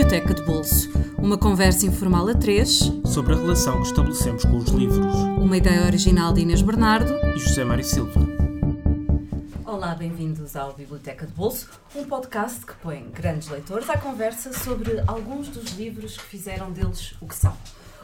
Biblioteca de Bolso, uma conversa informal a três sobre a relação que estabelecemos com os livros. Uma ideia original de Inês Bernardo e José Mário Silva. Olá, bem-vindos ao Biblioteca de Bolso, um podcast que põe grandes leitores à conversa sobre alguns dos livros que fizeram deles o que são.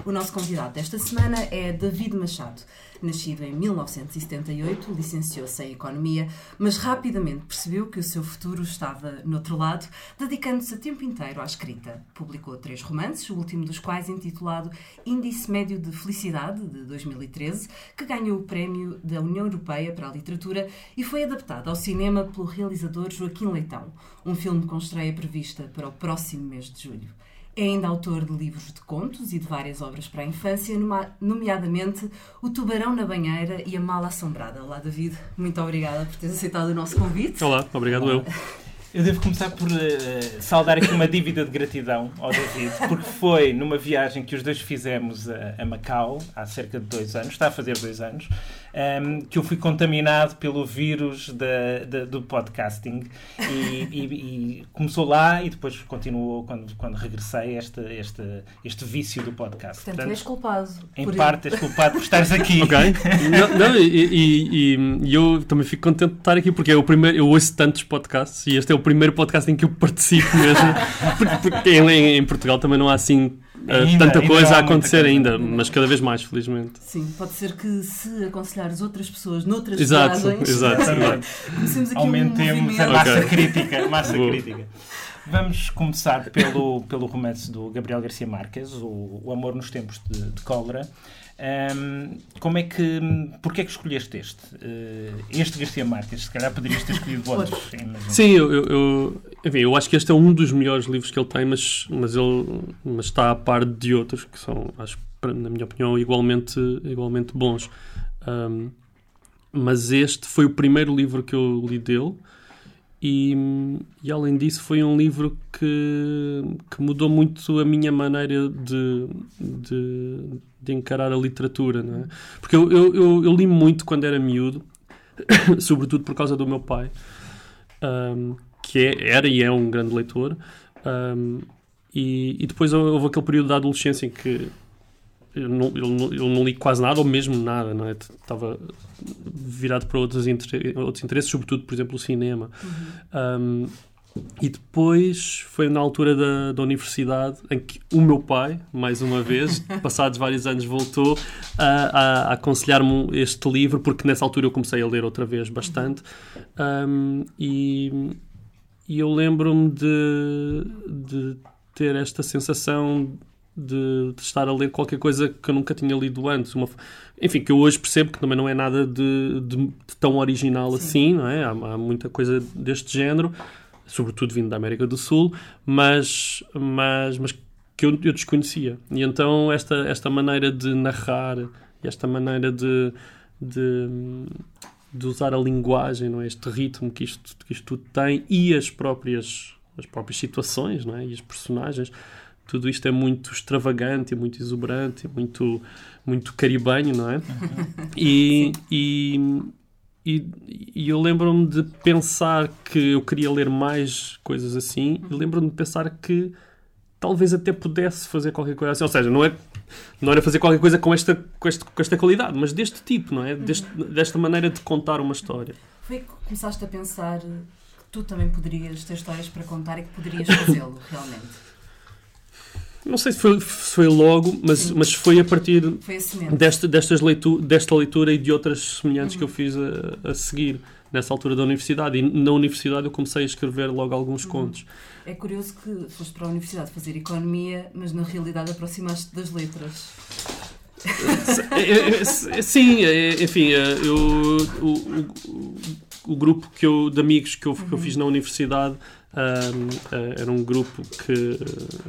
O nosso convidado desta semana é David Machado. Nascido em 1978, licenciou-se em Economia, mas rapidamente percebeu que o seu futuro estava no outro lado, dedicando-se a tempo inteiro à escrita. Publicou três romances, o último dos quais intitulado Índice Médio de Felicidade, de 2013, que ganhou o prémio da União Europeia para a Literatura e foi adaptado ao cinema pelo realizador Joaquim Leitão, um filme com estreia prevista para o próximo mês de julho. É ainda autor de livros de contos e de várias obras para a infância, nomeadamente O Tubarão na Banheira e A Mala Assombrada. Olá, David. Muito obrigada por teres aceitado o nosso convite. Olá, obrigado eu. Eu devo começar por uh, saudar aqui uma dívida de gratidão ao David, porque foi numa viagem que os dois fizemos a, a Macau há cerca de dois anos, está a fazer dois anos, um, que eu fui contaminado pelo vírus da, da, do podcasting e, e, e, começou lá e depois continuou quando, quando regressei este, este, este vício do podcast. Portanto, Portanto és culpado. Em parte és culpado por estares aqui. ok. não, não e, e, eu também fico contente de estar aqui porque é o primeiro, eu ouço tantos podcasts e este é o primeiro podcast em que eu participo mesmo. porque, porque em, em Portugal também não há assim ainda, tanta coisa a acontecer ainda, mas cada vez mais, felizmente. Sim, pode ser que se aconselhares outras pessoas noutras exato, viagens, exato, exato. aumentemos um a massa okay. crítica. Massa crítica. Vamos começar pelo, pelo romance do Gabriel Garcia Marques, o, o Amor nos Tempos de, de Cólera. Um, como é que. Porquê é que escolheste este? Uh, este Garcia Marques, se calhar poderias ter escolhido outros. Sim, eu, eu, enfim, eu acho que este é um dos melhores livros que ele tem, mas, mas ele mas está a par de outros que são, acho na minha opinião, igualmente, igualmente bons. Um, mas este foi o primeiro livro que eu li dele. E, e, além disso foi um livro que, que mudou muito a minha maneira de, de, de encarar a literatura, é? Porque eu, eu, eu, eu, li muito quando era miúdo, sobretudo por causa do meu pai, um, que é, era e é um grande leitor, um, e, e, depois houve aquele período da adolescência em que eu não, eu não, eu não li quase nada, ou mesmo nada, não é? Estava virado para outros, outros interesses, sobretudo, por exemplo, o cinema. Uhum. Um, e depois foi na altura da, da universidade em que o meu pai, mais uma vez, passados vários anos, voltou a, a, a aconselhar-me este livro, porque nessa altura eu comecei a ler outra vez bastante. Um, e, e eu lembro-me de, de ter esta sensação de, de, estar a ler qualquer coisa que eu nunca tinha lido antes. Uma, enfim, que eu hoje percebo que também não é nada de, de, tão original Sim. assim, não é? Há, há, muita coisa deste género, sobretudo vindo da América do Sul, mas, mas, mas que eu, eu desconhecia. E então esta, esta maneira de narrar e esta maneira de, de, de usar a linguagem, não é? este ritmo que isto, que isto tudo tem e as próprias, as próprias situações não é? e os personagens tudo isto é muito extravagante, muito exuberante, muito, muito caribenho, não é? E, e, e, e, eu lembro-me de pensar que eu queria ler mais coisas assim, e lembro-me de pensar que talvez até pudesse fazer qualquer coisa assim. Ou seja, não, é, não era fazer qualquer coisa com esta, com, este, com esta qualidade, mas deste tipo, não é? Deste, desta maneira de contar uma história. Foi que começaste a pensar que tu também poderias ter histórias para contar e que poderias fazê-lo realmente? Não sei se foi, se foi logo, mas, mas foi a partir foi desta, destas leitu, desta leitura e de outras semelhantes uhum. que eu fiz a, a, seguir nessa altura da universidade. E na universidade eu comecei a escrever logo alguns uhum. contos. É curioso que foste para a universidade fazer economia, mas na realidade aproximaste das letras. Sim, enfim, eu, o, o, o, grupo que eu, de amigos que eu, que eu uhum. fiz na universidade um, era um grupo que,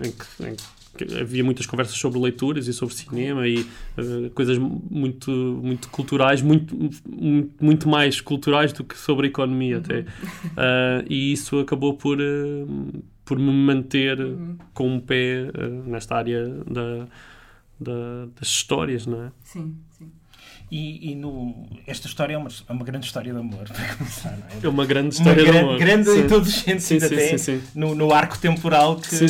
em que, em que havia muitas conversas sobre leituras e sobre cinema e uh, coisas muito muito culturais muito muito mais culturais do que sobre a economia até. Uh, e isso acabou por uh, por me manter uhum. com um pé nesta área da, da, das histórias não é? Sim sim E, e no, esta história é uma, é uma grande história de amor, para começar, não é? É uma grande história uma de amor. grande Sim. em todos os sentidos, até sim, sim. No, no arco temporal que, que,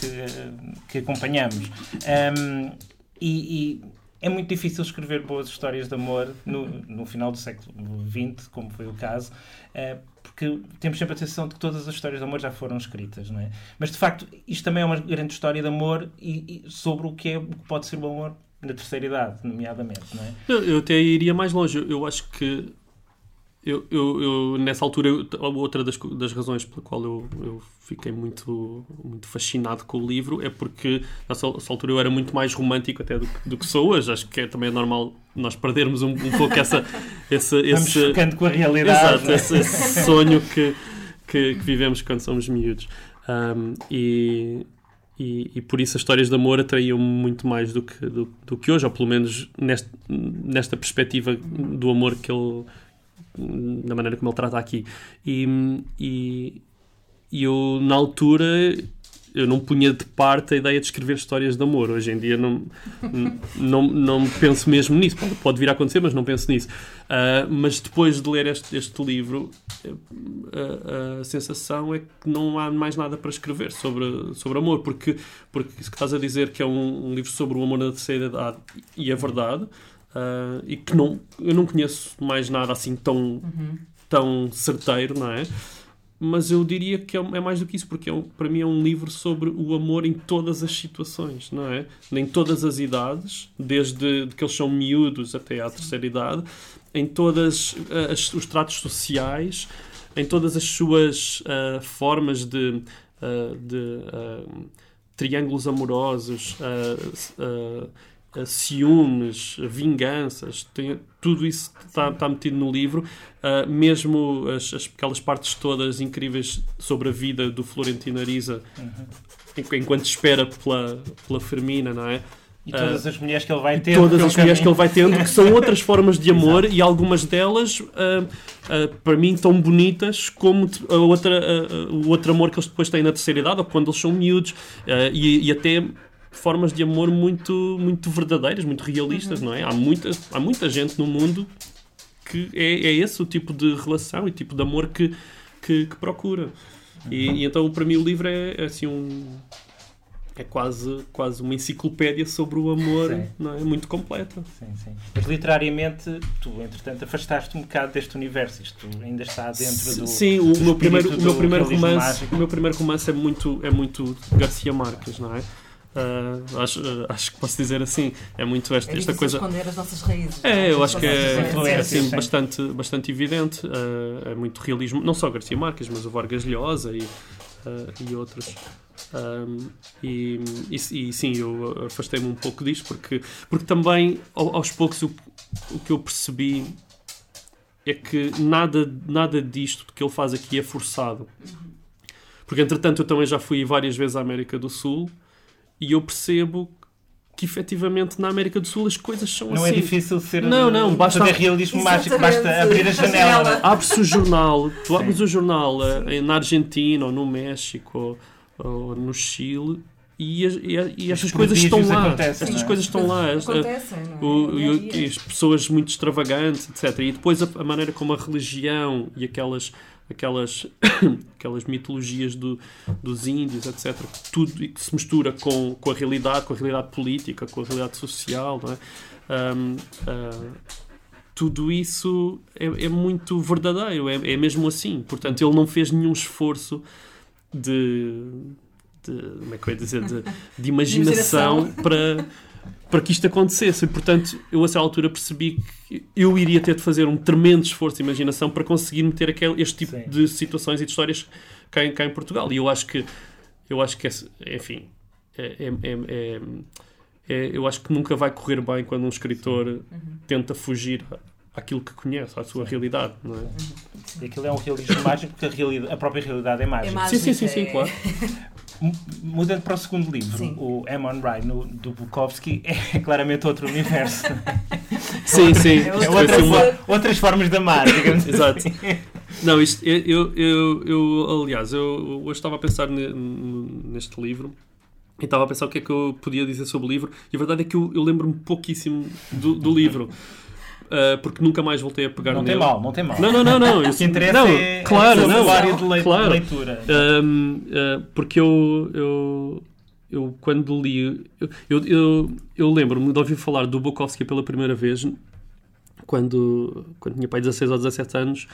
que- que acompanhamos. Um, e, e é muito difícil escrever boas histórias de amor no, no final do século XX, como foi o caso, eh, porque temos sempre a sensação de que todas as histórias de amor já foram escritas, não é? Mas de facto, isto também é uma grande história de amor e, e sobre o que é o que pode ser o amor na terceira idade, nomeadamente, não é? Eu, eu até iria mais longe. Eu, eu acho que eu, eu, eu, nessa altura, eu- outra das, das razões pela qual eu, eu fiquei muito, muito fascinado com o livro é porque nessa essa altura eu era muito mais romântico até do, que- do que sou hoje. Acho que é também normal nós perdermos um, um pouco essa, esse, Vamos esse, ficando com a realidade. Exato, não é? esse, esse sonho que, que, que vivemos quando somos miúdos. Um, e, e, e por isso as histórias de amor atraíam muito mais do que, do, do que hoje, ou pelo menos neste, nesta perspectiva do amor que ele. da maneira como ele trata aqui. E, e, e eu, na altura, eu não punha de parte a ideia de escrever histórias de amor. Hoje em dia não, não, não penso mesmo nisso. Pode, pode vir a acontecer, mas não penso nisso. Ah, mas depois de ler este, este livro, a, a sensação é que não há mais nada para escrever sobre, sobre amor, porque, porque isso que estás a dizer que é um, um livro sobre o amor na terceira idade e é verdade, ah, e que não, eu não conheço mais nada assim tão, tão certeiro, não é? Mas eu diria que é é mais do que isso, porque é um- para mim é um livro sobre o amor em todas as situações, não é? Em todas as idades, desde de que eles são miúdos até à terceira idade, em todas ah, as- os tratos sociais, em todas as suas ah, formas de, ah, de ah, triângulos amorosos, ciúmes, vinganças, tem- tudo isso está, está metido no livro, mesmo as, as- aquelas partes todas incríveis sobre a vida do Florentino Ariza, en- enquanto espera pela, pela Fermina, não é? E todas as mulheres que ele vai ter. todas as mulheres que ele vai tendo, que são outras formas de amor e algumas delas, ah, ah, para mim, tão bonitas como a outra, ah, ah, o outro amor que eles depois têm na terceira idade ou quando eles são miúdos ah, e, e até formas de amor muito, muito verdadeiras, muito realistas, não é? Há muita, há muita gente no mundo que é, é esse o tipo de relação e tipo de amor que, que, que procura. E, e então, para mim, o livro é, é assim um. É quase, quase uma enciclopédia sobre o amor, Sim. não é? Muito completa. Sim, sim. Mas literariamente, tu, entretanto, afastaste um bocado deste universo. Isto ainda está dentro do. Sim, o do meu primeiro, o meu primeiro romance, mágico. o meu primeiro romance é muito, é muito Garcia Marques, não é? Ah, acho, ah, acho que posso dizer assim. É muito esta, É esta coisa. esconder as nossas raízes. É, eu As acho que é, é assim, sim. bastante, bastante evidente. ah, é muito realismo, não só Garcia Marques, mas o Vargas Llosa e, ah, e outros. Ahm, e, e, e sim, eu afastei-me um pouco disto porque, porque também ao- aos poucos o, o que eu percebi é que nada, nada disto que ele faz aqui é forçado. Porque entretanto eu também já fui várias vezes à América do Sul e eu percebo que efetivamente na América do Sul as coisas são Não assim. é difícil ser. Não, não, basta- fazer realismo mágico, Exatamente. basta abrir a janela. janela. Abre-se o jornal, tu abres o jornal eh, na Argentina ou no México ou, ou no Chile e, e, e estas Os coisas estão lá. Estas não é? coisas estão lá. As- Acontecem, não é? o- e, e as pessoas muito extravagantes, etc. E depois a, a maneira como a religião e aquelas, aquelas, aquelas mitologias do, dos índios, etc., tudo e que se mistura com, com a realidade, com a realidade política, com a realidade social, não é? Ahm, ah, tudo isso é, é muito verdadeiro, é, é mesmo assim. Portanto, ele não fez nenhum esforço de. de como é que eu ia dizer? De, de imaginação para, para que isto acontecesse. E, portanto, eu a essa altura percebi que eu iria ter de fazer um tremendo esforço de imaginação para conseguir meter aquele, este tipo Sim. de situações e de histórias cá em, cá em Portugal. E eu acho que, eu acho que esse- enfim, é- é- é- é- é- eu acho que nunca vai correr bem quando um escritor tenta fugir àquilo que conhece, à sua realidade. Não é? E aquilo é um realismo mágico porque a, realidade- a própria realidade é É mágica. mágico, Sim, sim, sim, sim, é- claro. Mudando para o segundo livro, Sim. o Amon Ride no, do Bukowski é claramente outro universo. Sim, sim. É outra ser uma- outras formas de amar, digamos Exato. assim. Não, isto, eu, eu, eu, aliás, eu hoje estava a pensar neste livro e estava a pensar o que é que eu podia dizer sobre o livro e a verdade é que eu, eu lembro-me pouquíssimo do, do livro. Uh, porque nunca mais voltei a pegar Não nele. tem mal, não tem mal. Não, não, não, não. O que interessa não, é claro, não, área de lei- claro. leitura. Um, uh, porque eu, eu, eu quando li, eu, eu, eu, eu lembro-me de ouvir falar do Bukowski pela primeira vez quando, quando tinha pai 16 ou 17 anos,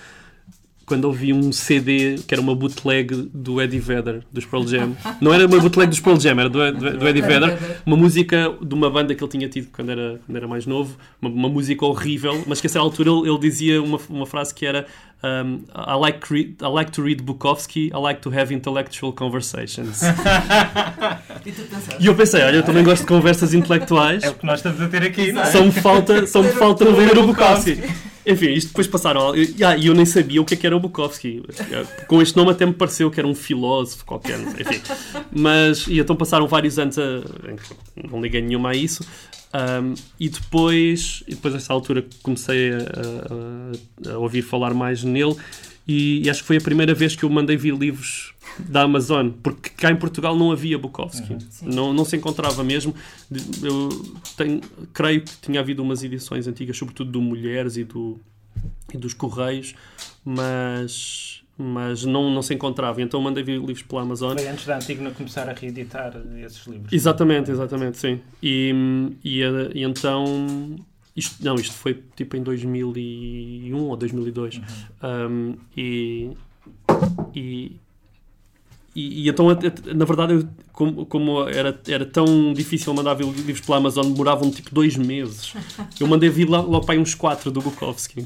quando ouvi um CD que era uma bootleg do Eddie Vedder, dos Pearl Jam. Não era uma bootleg dos Pearl Jam, era do, do, do Eddie Vedder. Uma música de uma banda que ele tinha tido quando era, quando era mais novo. Uma, uma música horrível, mas que a essa altura ele, ele dizia uma, uma frase que era um, I, like to read, I like to read Bukowski, I like to have intellectual conversations. E E eu pensei, olha, eu também gosto de conversas intelectuais. É o que nós estamos a ter aqui, não é? Só me falta, só me Ler o- falta ler o o Bukowski. Enfim, isto depois passaram. E ah, e eu nem sabia o que, é que era o Bukowski. Com este nome até me pareceu que era um filósofo qualquer. Enfim. Mas, e então passaram vários anos a. em que Não liguei nenhuma a isso. Um, e depois, e depois, nessa altura, comecei a, a- a ouvir falar mais nele. E, e acho que foi a primeira vez que eu mandei vir livros da Amazon, porque cá em Portugal não havia Bukowski. Sim. Não, não se encontrava mesmo. Eu tenho, creio que tinha havido umas edições antigas, sobretudo do Mulheres e, do, e dos Correios, mas, mas não, não se encontrava. Então mandei vir livros pela Amazon. Foi antes da Antígona começar a reeditar esses livros. Exatamente, exatamente, sim. E, e, eh, e então. Isto, não, isto foi tipo em 2001 ou 2002. Um, e, e, e, e então, na verdade, eu, como, como era, era tão difícil mandar livros pela Amazon, demoravam tipo dois meses. Eu mandei vir lá- logo para aí uns quatro do Bukowski.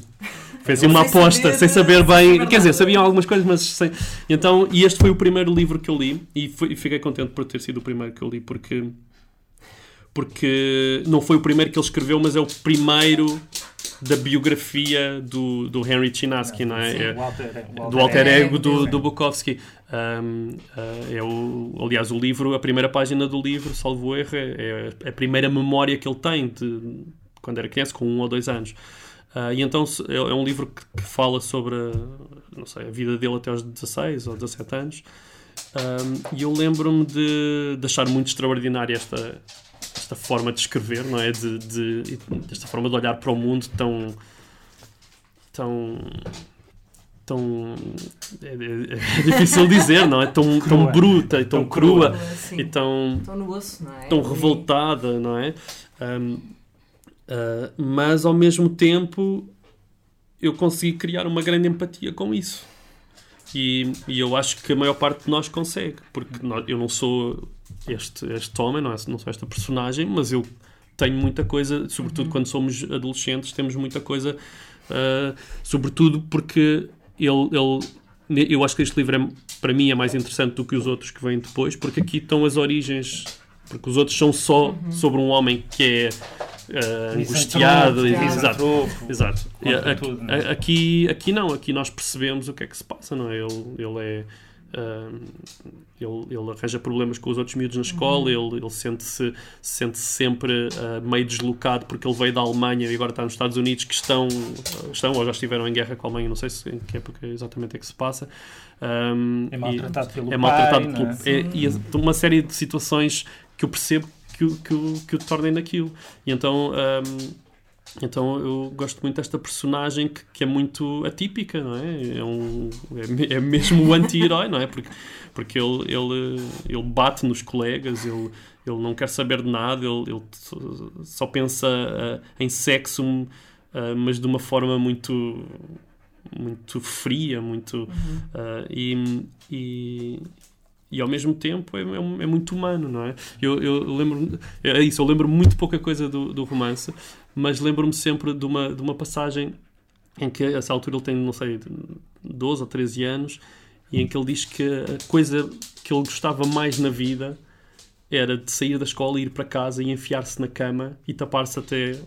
Foi assim uma Sem aposta, saber, sem saber sem bem. saber Quer dizer, sabiam algumas coisas, mas sem. Então, e este foi o primeiro livro que eu li e, e fiquei contente por ter sido o primeiro que eu li, porque. Porque não foi o primeiro que ele escreveu, mas é o primeiro da biografia do, do Henry Chinaski, não é? Sim, É- o alter, o do alter ego ego do, do Bukowski. Um, uh, é o, aliás, o livro, a primeira página do livro, salvo erro, é, é a primeira memória que ele tem de quando era criança, com um ou dois anos. Uh, e então é, é um livro que, que fala sobre a, não sei, a vida dele até aos 16 ou 17 anos. Um, e eu lembro-me de, de achar muito extraordinária esta, esta forma de escrever, não é? De, de, esta forma de olhar para o mundo tão. tão. tão. é, é- é difícil dizer, não é? Tão, tão Crua. bruta e tão, Tão crua, assim, e tão estão no osso, não é? tão revoltada, não é? Um, uh, mas ao mesmo tempo eu consegui criar uma grande empatia com isso. E, e eu acho que a maior parte de nós consegue, porque nó- eu não sou este, este homem, não, é, não sou esta personagem, mas eu tenho muita coisa, sobretudo quando somos adolescentes, temos muita coisa, uh, sobretudo porque ele, ele, eu acho que este livro é, para mim é mais interessante do que os outros que vêm depois, porque aqui estão as origens, porque os outros são só sobre um homem que é uh, angustiado, exato. Exato. E aqui, é? aqui, aqui não, aqui nós percebemos o que é que se passa, não é? Ele, ele é. ahm, ele, ele arranja problemas com os outros miúdos na escola, ele, ele sente-se sente -se sempre ah, meio deslocado porque ele veio da Alemanha e agora está nos Estados Unidos que estão, estão ou já estiveram em guerra com a Alemanha, não sei se, em que época exatamente é que se passa. Ahm, É e- maltratado pelo é pai, maltratado não pelo, é? é- e é uma série de situações que eu percebo que, o- que, o- que o tornem naquilo. E então, hum, então eu gosto muito desta personagem que, que é muito atípica, não é? É, um, é, é mesmo o anti-herói, não é? Porque, porque ele, ele, ele bate nos colegas, ele, ele não quer saber de nada, ele, ele só- pensa ah, em sexo, ah, mas de uma forma muito muito fria, muito ah, e, e, e ao mesmo tempo é, é, é muito humano, não é? Eu, eu lembro é isso, eu lembro muito pouca coisa do, do romance, mas lembro-me sempre de uma, de uma passagem em que a essa altura ele tem, não sei, 12 ou 13 anos, e em que ele diz que a coisa que ele gostava mais na vida era de sair da escola, ir para casa e enfiar-se na cama e tapar-se até,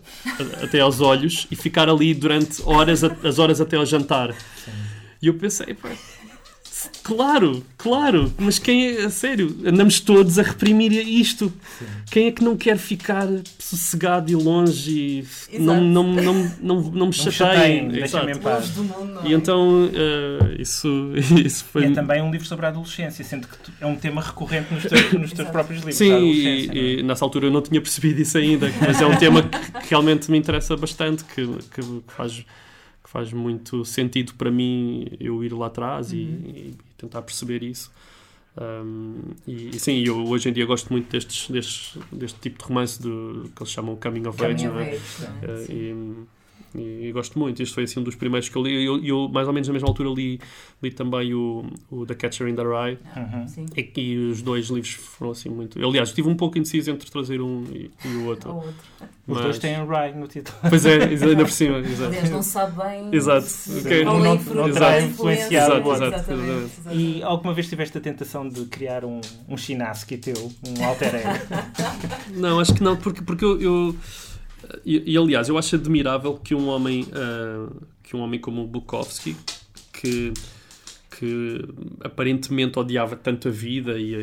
até aos olhos e ficar ali durante horas, as horas até ao jantar. E eu pensei, pá, Claro, claro, mas quem é, a sério, andamos todos a reprimir isto. Quem é que não quer ficar sossegado e longe e não, não, não, não, não me chateiem? Deixa-me em paz. Mundo, é? E então, uh, isso, isso foi. E é também um livro sobre a adolescência, sendo que tu- é um tema recorrente nos teus, nos teus próprios livros. Sim, é? e, e nessa altura eu não tinha percebido isso ainda, mas é um tema que, que realmente me interessa bastante, que, que faz, que faz muito sentido para mim eu ir lá atrás e, e tentar perceber isso. Um, e, e sim, eu hoje em dia gosto muito destes, destes, deste tipo de romance do, que eles chamam Coming of Age. Coming não é? of age, não é? Uh, Sim. e, e gosto muito. Este foi assim um dos primeiros que eu li. E Eu, eu, mais ou menos na mesma altura li, li também o, o The Catcher in the Rye. Uhum. Sim. E, e os dois livros foram assim muito. eu, Aliás, estive um pouco indeciso entre trazer um e, e o outro. Outro. Os Mas- dois têm Rye no título. Pois é, ainda por cima. Exato. Aliás, não se sabe bem. Exato. se Ok. qual é Não- não qual terá influenciado influência. o outro. Exatamente, Exato. exatamente. E alguma vez tiveste a tentação de criar um, um Shinaski teu, um alter ego? Não, acho que não, porque, porque eu. eu- e, e, aliás, eu acho admirável que um homem, ah, que um homem como o Bukowski, que, que aparentemente odiava tanto a vida e,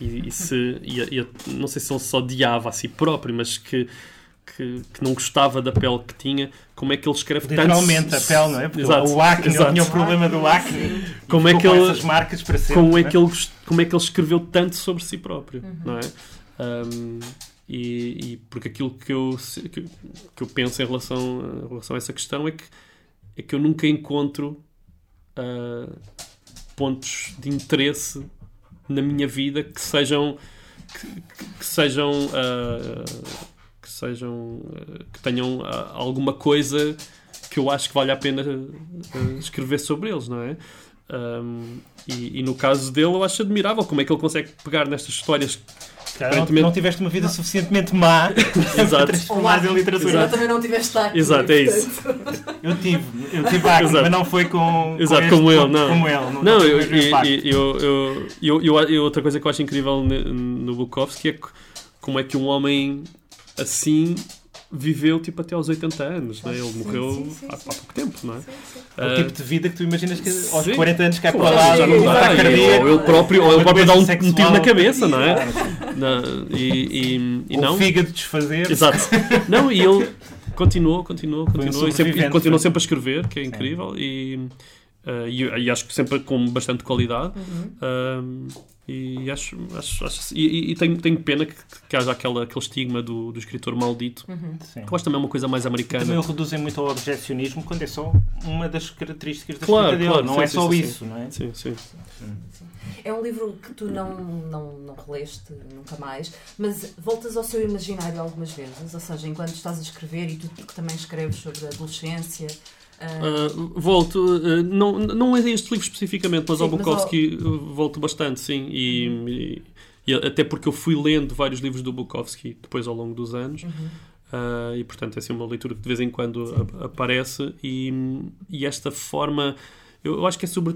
e, e- e se, e- e- não sei se ele só odiava a si próprio, mas que, que, que não gostava da pele que tinha, como é que ele escreve tanto. Literalmente a pele, não é? Porque Exato, o acne, ele exato. tinha o problema do acne. e Como é que com ele- essas marcas para sempre. como é, que ele, gost- como é que ele escreveu tanto sobre si próprio, não é? Um, e, e porque aquilo que eu, que, que eu penso em relação, em relação a essa questão é que, é que eu nunca encontro ah, pontos de interesse na minha vida que sejam que, que- sejam ah, que sejam ah, que tenham alguma coisa que eu acho que vale a pena escrever sobre eles, não é? Um, e, e no caso dele eu acho admirável como é que ele consegue pegar nestas histórias Se calhar não, aparentemente- não tiveste uma vida suficientemente má para Exato. transformar em literatura. Eu também não tiveste acne. Exato, é isso. Eu tive, eu tive acne, Exato. mas não foi com, Exato, com este como ele, não. Como ele, não, Não, teve eu, eu, eu, eu, eu- eu- outra coisa que eu acho incrível ne- no Bukowski é que, como é que um homem assim viveu tipo até aos 80 anos, não é? Ele Sim, morreu sim, sim, há, sim. há pouco tempo, não é? Sim, sim. É o tipo de vida que tu imaginas que aos sim. 40 anos cai para lá já não dá, ou ele próprio, ou ele próprio dá um, um tiro na cabeça, não é? Na- e, e, e o não. fígado desfazer. Exato. Não, e ele continuou, continuou, continuou. E, sempre, e continuou sempre a escrever, que é incrível. E, ah, e, e acho que sempre com bastante qualidade. Uhum. Um, e acho, acho, acho- e, e- e tenho, tenho pena que, que haja aquela, aquele estigma do, do escritor maldito. Uhum. Sim. Que eu acho também uma coisa mais americana. Também o reduzem muito ao objecionismo quando é só uma das características da Claro, escrita dele. claro, não sim, é sim, só sim, isso, não é? Sim, sim. É um livro que tu não, não, não releste nunca mais, mas voltas ao seu imaginário algumas vezes, ou seja, enquanto estás a escrever e tu que também escreves sobre a adolescência. Ah, Uh, volto, uh, não, não é este livro especificamente, mas Sim, ao mas Bukowski uh, volto bastante, sim. E, e- e até porque eu fui lendo vários livros do Bukowski depois ao longo dos anos. uhum. Uh, e portanto é assim uma leitura que de vez em quando a- aparece e, e esta forma eu, eu acho que é sobre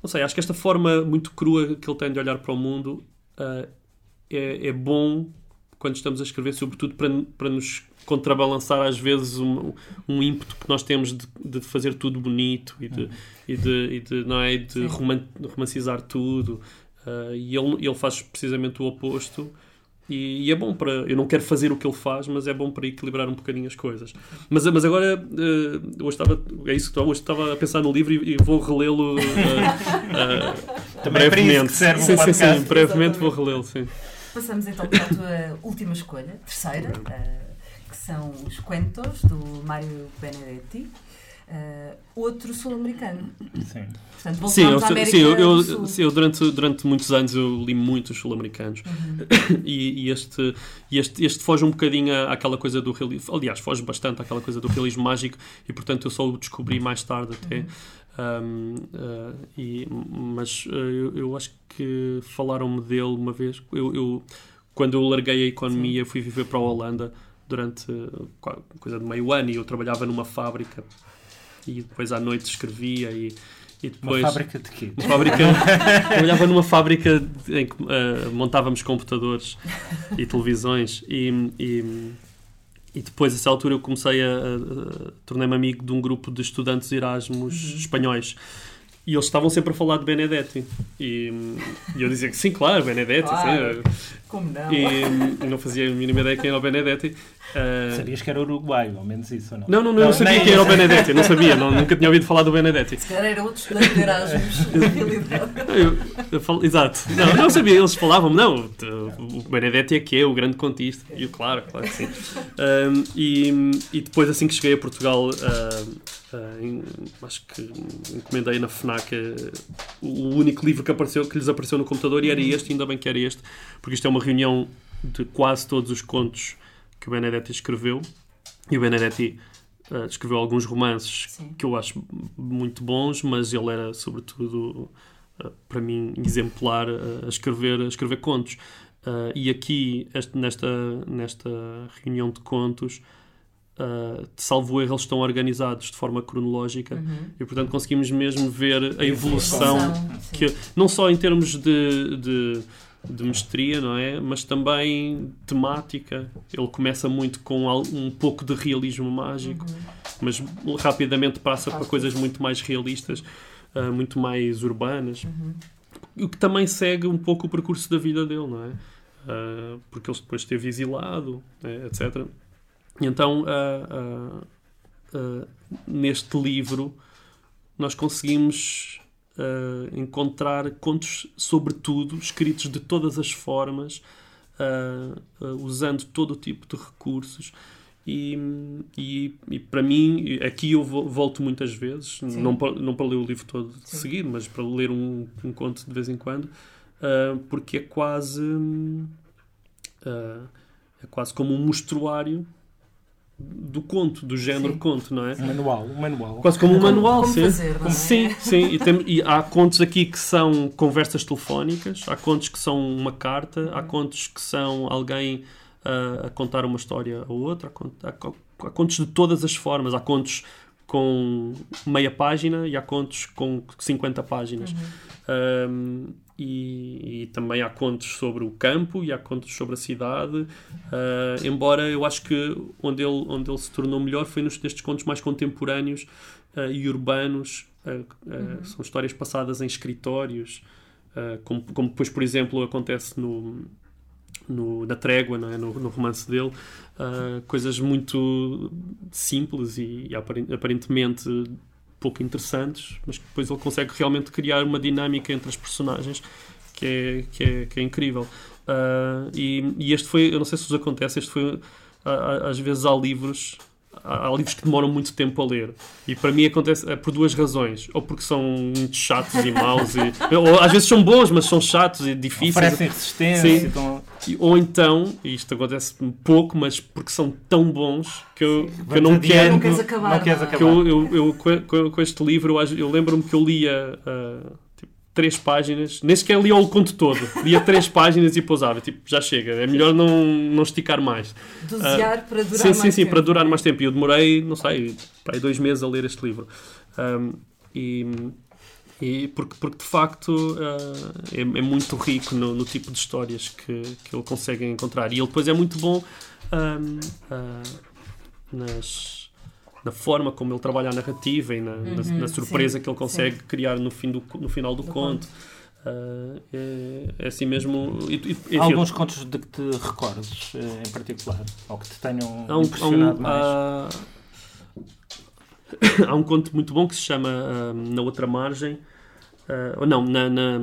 não sei, acho que esta forma muito crua que ele tem de olhar para o mundo é, é bom quando estamos a escrever, sobretudo para, para nos contrabalançar às vezes um, um ímpeto que nós temos de, de fazer tudo bonito e de, e de, e de, não é, de roman- romancizar tudo Uh, e ele, ele faz precisamente o oposto e, e é bom para. Eu não quero fazer o que ele faz, mas é bom para equilibrar um bocadinho as coisas. Mas, mas agora, eh, hoje estava. É isso que estou, hoje estava a pensar no livro e, e vou relê-lo eh, eh, Também é para isso brevemente. que serve sim, sim, podcast. sim, brevemente vou Exatamente. relê-lo, sim. Passamos então para a tua última escolha, terceira, ah, que são os Cuentos, do Mário Benedetti, ah, outro sul-americano. Sim. Portanto, Sim, eu, à América sim, eu, eu- sim, eu durante, durante muitos anos eu li muitos sul-americanos Uhum. e, e este, e este, este foge um bocadinho à- àquela coisa do realismo. Aliás, foge bastante àquela coisa do realismo mágico e portanto eu só o descobri mais tarde até. Um, uh, e, mas uh, eu, eu acho que falaram-me dele uma vez. Eu, eu- quando eu larguei a economia, fui viver para a Holanda durante uh, qua- coisa de meio ano e eu trabalhava numa fábrica e depois à noite escrevia e, e Uma depois fábrica de quê? uma fábrica trabalhava numa fábrica em que uh, montávamos computadores e televisões e, e, e depois a essa altura eu comecei a, a- a- tornei-me amigo de um grupo de estudantes Erasmus espanhóis e eles estavam sempre a falar de Benedetti. E, e eu dizia que sim, claro, Benedetti. Claro. Como não? E não fazia a mínima ideia quem era o Benedetti. Uh, Sabias que era uruguaio, ao menos isso, ou não? não, não, não, eu não sabia nem quem era o. Benedetti, não sabia, não, nunca tinha ouvido falar do Benedetti. Se calhar era outro estudante de Erasmus, exato. Não, não sabia, eles falavam não, o Benedetti é que é o grande contista. E eu, claro, claro que sim. Um, e, e depois, assim que cheguei a Portugal, uh, uh, em- acho que encomendei na FNAC uh, o único livro que, apareceu, que lhes apareceu no computador e era este, ainda bem que era este, porque isto é uma reunião de quase todos os contos que o Benedetti escreveu. E o Benedetti uh, escreveu alguns romances Sim. que eu acho muito bons, mas ele era, sobretudo, uh, para mim, exemplar uh, a escrever, a escrever contos. Uh, e aqui, este- nesta, nesta reunião de contos, uh, salvo erro, eles estão organizados de forma cronológica Uhum. e, portanto, conseguimos mesmo ver a evolução, que, não só em termos de, de, de mestria, não é? Mas também temática. Ele começa muito com um pouco de realismo mágico, mas rapidamente passa para coisas muito mais realistas, ah, muito mais urbanas. Uhum. O que também segue um pouco o percurso da vida dele, não é? Ah, porque ele depois esteve exilado, né, etc. Então, ah, neste livro, nós conseguimos ah, encontrar contos sobre tudo, escritos de todas as formas, ah, usando todo o tipo de recursos. E, e, e para mim, aqui eu vo- volto muitas vezes, Sim. não para, não para ler o livro todo de Sim. seguir, mas para ler um, um conto de vez em quando, ah, porque é quase ah, é quase como um mostruário do conto, do género Sim. conto, não é? Um manual, um manual. Quase como um Como- manual, como sim. fazer, é? Sim, sim. E, tem- e há contos aqui que são conversas telefónicas, há contos que são uma carta, há contos que são alguém ah, a contar uma história a outra, há, cont- há há contos de todas as formas, há contos com meia página e há contos com 50 páginas. Uhum. Um, e, e também há contos sobre o campo e há contos sobre a cidade. Uh, embora eu acho que onde ele, onde ele se tornou melhor foi nos, nestes contos mais contemporâneos uh, e urbanos. Uh, uh, São histórias passadas em escritórios, como, como depois, por exemplo, acontece no, no, na Trégua, é? no, no romance dele. Uh, coisas muito simples e, e aparen- aparentemente pouco interessantes, mas depois ele consegue realmente criar uma dinâmica entre as personagens que é, que é, que é incrível. Uh, e, e este foi, eu não sei se vos acontece, este foi, a- a- às vezes há livros, há, há livros que demoram muito tempo a ler. E para mim acontece é por duas razões. Ou porque são muito chatos e maus, e, ou às vezes são bons, mas são chatos e difíceis. Oferecem resistência. Sim. Então, Ou então, e isto acontece pouco, mas porque são tão bons que eu, que eu não quero. Não queres acabar, Não queres é? Que acabar. eu, eu, eu com, este livro, eu, eu lembro-me que eu lia tipo, três páginas, nem sequer lia o conto todo, lia três páginas e pousava. Tipo, já chega, é melhor não, não esticar mais. Dosear para durar sim, mais sim, sim, tempo. para durar mais tempo. E eu demorei, não sei, para aí dois meses a ler este livro. Ahm, e, e porque, porque de facto ah, é, é muito rico no, no tipo de histórias que, que ele consegue encontrar. E ele depois é muito bom ahm, ah, nas, na forma como ele trabalha a narrativa e na, na- Uhum, na surpresa sim, que ele consegue criar no, fim do, no final do, Do conto. Ah, é, é assim mesmo. e- e- alguns contos de que te recordes eh, em particular? Ou que te tenham Há um, há impressionado um, mais? há- há um conto muito bom que se chama ah, Na Outra Margem, ah, ou não, na, na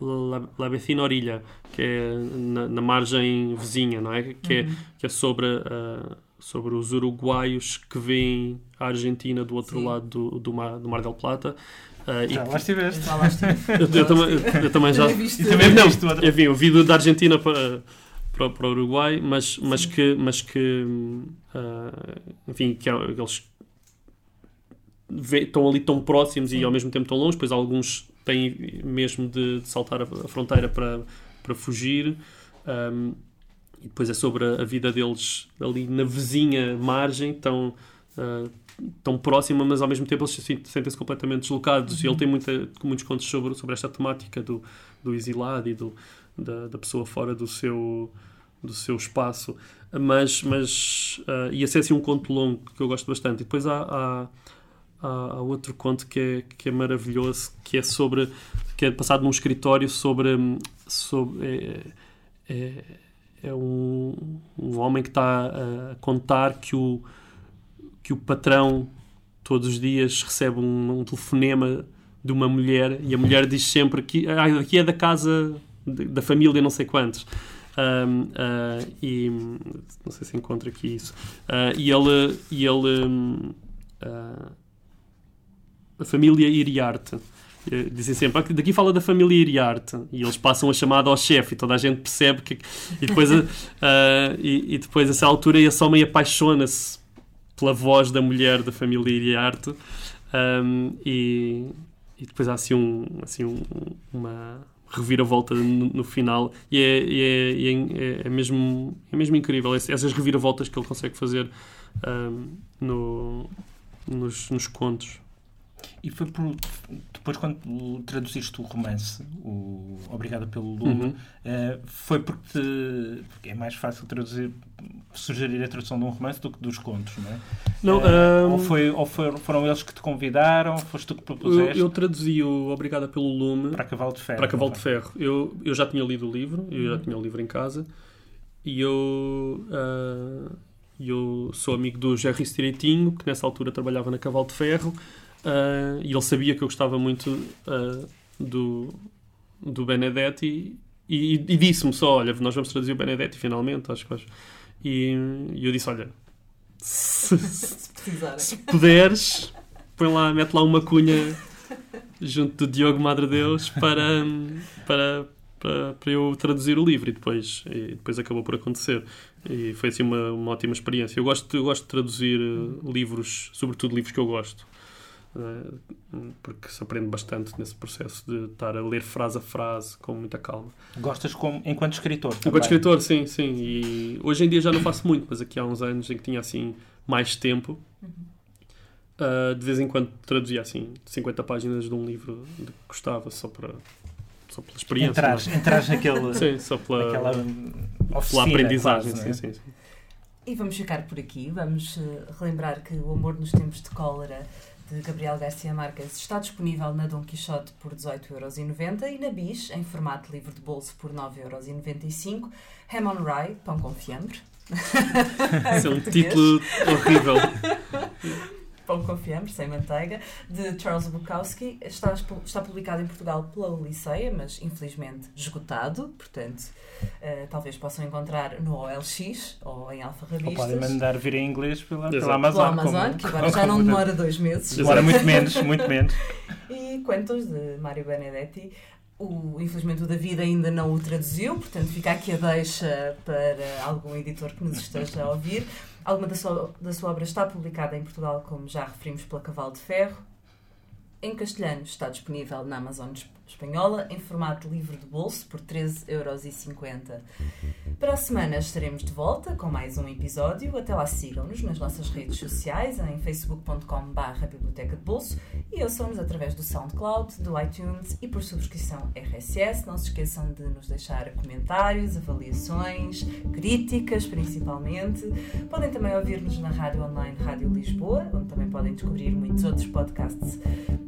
La, La Vecina Orilha, que é na, na margem vizinha, não é? Que é, Uhum. que é sobre, ah, sobre os uruguaios que veem a Argentina do outro Sim. lado do, do, mar, do Mar del Plata. Ah, e Já que- lá estiveste. Já lá estive. eu, eu também, eu, eu também já. Viste- E também Não, viste outra. enfim, eu vi do- da Argentina para, para, para o Uruguai, mas, mas que, mas que ah, enfim, que há- eles estão ali tão próximos Sim. e ao mesmo tempo tão longe, pois alguns têm mesmo de, de saltar a, a fronteira para, para fugir. hum, e depois é sobre a, vida deles ali na vizinha margem, tão, ah, tão próxima, mas ao mesmo tempo eles se sentem- sentem-se completamente deslocados. E ele tem muita, muitos contos sobre, sobre esta temática do, do exilado e do, da, da pessoa fora do seu, do seu espaço. Mas, mas ah, e esse é assim um conto longo que eu gosto bastante. E depois há, há, há, outro conto que é, que é maravilhoso, que é sobre. que é passado num escritório sobre. sobre é, é, é um, um homem que está a contar que o, que o patrão todos os dias recebe um, um telefonema de uma mulher e a mulher diz sempre que ah, aqui é da casa de- da família não sei quantos. Ahm, ah, e não sei se encontro aqui isso. Ah, e ele, e ele hum, ah, a família Iriarte. Eh, Dizem sempre, "Ah, daqui fala da família Iriarte. E eles passam a chamada ao chefe e toda a gente percebe que. E depois, a- ah, e, e depois a essa altura, esse homem apaixona-se pela voz da mulher da família Iriarte. Ahm, e, e depois há assim, um, assim um- uma reviravolta no, no final. E é, e é, e é, é mesmo, é mesmo incrível essas reviravoltas que ele consegue fazer ahm, no, nos, nos contos. E foi por, depois quando traduziste o romance, o Obrigada pelo Lume, Uhum. eh, foi porque, te- porque é mais fácil traduzir, sugerir a tradução de um romance do que dos contos, não é? Não, Eh, ahm, ou foi, ou foram, foram eles que te convidaram, foste tu que eu, propuseste eu traduzi o Obrigada pelo Lume para Cavalo de Ferro. para Cavalo de? Ferro. Eu, eu já tinha lido o livro, eu já tinha o livro em casa e eu, ah, eu sou amigo do Jerry Direitinho, que nessa altura trabalhava na Cavalo de Ferro, ah, e ele sabia que eu gostava muito ah, do, do Benedetti e, e disse-me só: Olha, nós vamos traduzir o Benedetti finalmente, acho que vais. E, e eu disse: Olha, se, Se se puderes, põe lá, mete lá uma cunha junto do Diogo Madre Deus para, para, para, para eu traduzir o livro e depois, e depois acabou por acontecer. E foi assim uma, uma ótima experiência. Eu gosto, eu gosto de traduzir eh, livros, sobretudo livros que eu gosto. Eh, Porque se aprende bastante nesse processo de estar a ler frase a frase com muita calma. Gostas como, enquanto escritor também? Enquanto escritor, sim, sim. E hoje em dia já não faço muito, mas aqui há uns anos em que tinha assim mais tempo, ah, de vez em quando traduzia assim 50 páginas de um livro de que gostava só para só pela experiência. Entrares, não é? entrares naquele, Sim, só pela, naquela hum, pela oficina, aprendizagem. quase, é? sim, sim, sim. E vamos ficar por aqui. Vamos eh, relembrar que O Amor nos Tempos de Cólera, de Gabriel Garcia Marques, está disponível na Dom Quixote por 18,90€ e na Bis, em formato livre de bolso, por 9,95€. Ham on Rye, pão com fiambre. Isso é um título horrível. Pão com fiambre, sem manteiga, de Charles Bukowski. Está, está publicado em Portugal pela Liceia, mas infelizmente esgotado. Portanto, eh, talvez possam encontrar no OLX ou em Ou Alfarrabistas. podem mandar vir em inglês pela, pela Amazon. Pela Amazon, como- que agora já não demora dois meses. Demora muito menos, muito menos. E Quantos, de Mário Benedetti. O, infelizmente o David ainda não o traduziu, portanto fica aqui a deixa para algum editor que nos esteja a ouvir. Alguma da sua, da sua obra está publicada em Portugal, como já referimos, pela Cavalo de Ferro. Em castelhano está disponível na Amazon espanhola, em formato livre de bolso, por 13,50€. Para a semana estaremos de volta com mais um episódio. Até lá sigam-nos nas nossas redes sociais, em facebook.com.br Biblioteca de Bolso e ouçam-nos através do SoundCloud, do iTunes e por subscrição RSS. Não se esqueçam de nos deixar comentários, avaliações, críticas principalmente. Podem também ouvir-nos na rádio online Rádio Lisboa, onde também podem descobrir muitos outros podcasts.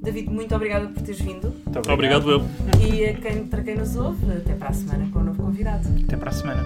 David, muito obrigada por teres vindo Muito Obrigado, eu. e a quem, para quem nos ouve, até para a semana com um novo convidado. Até para a semana.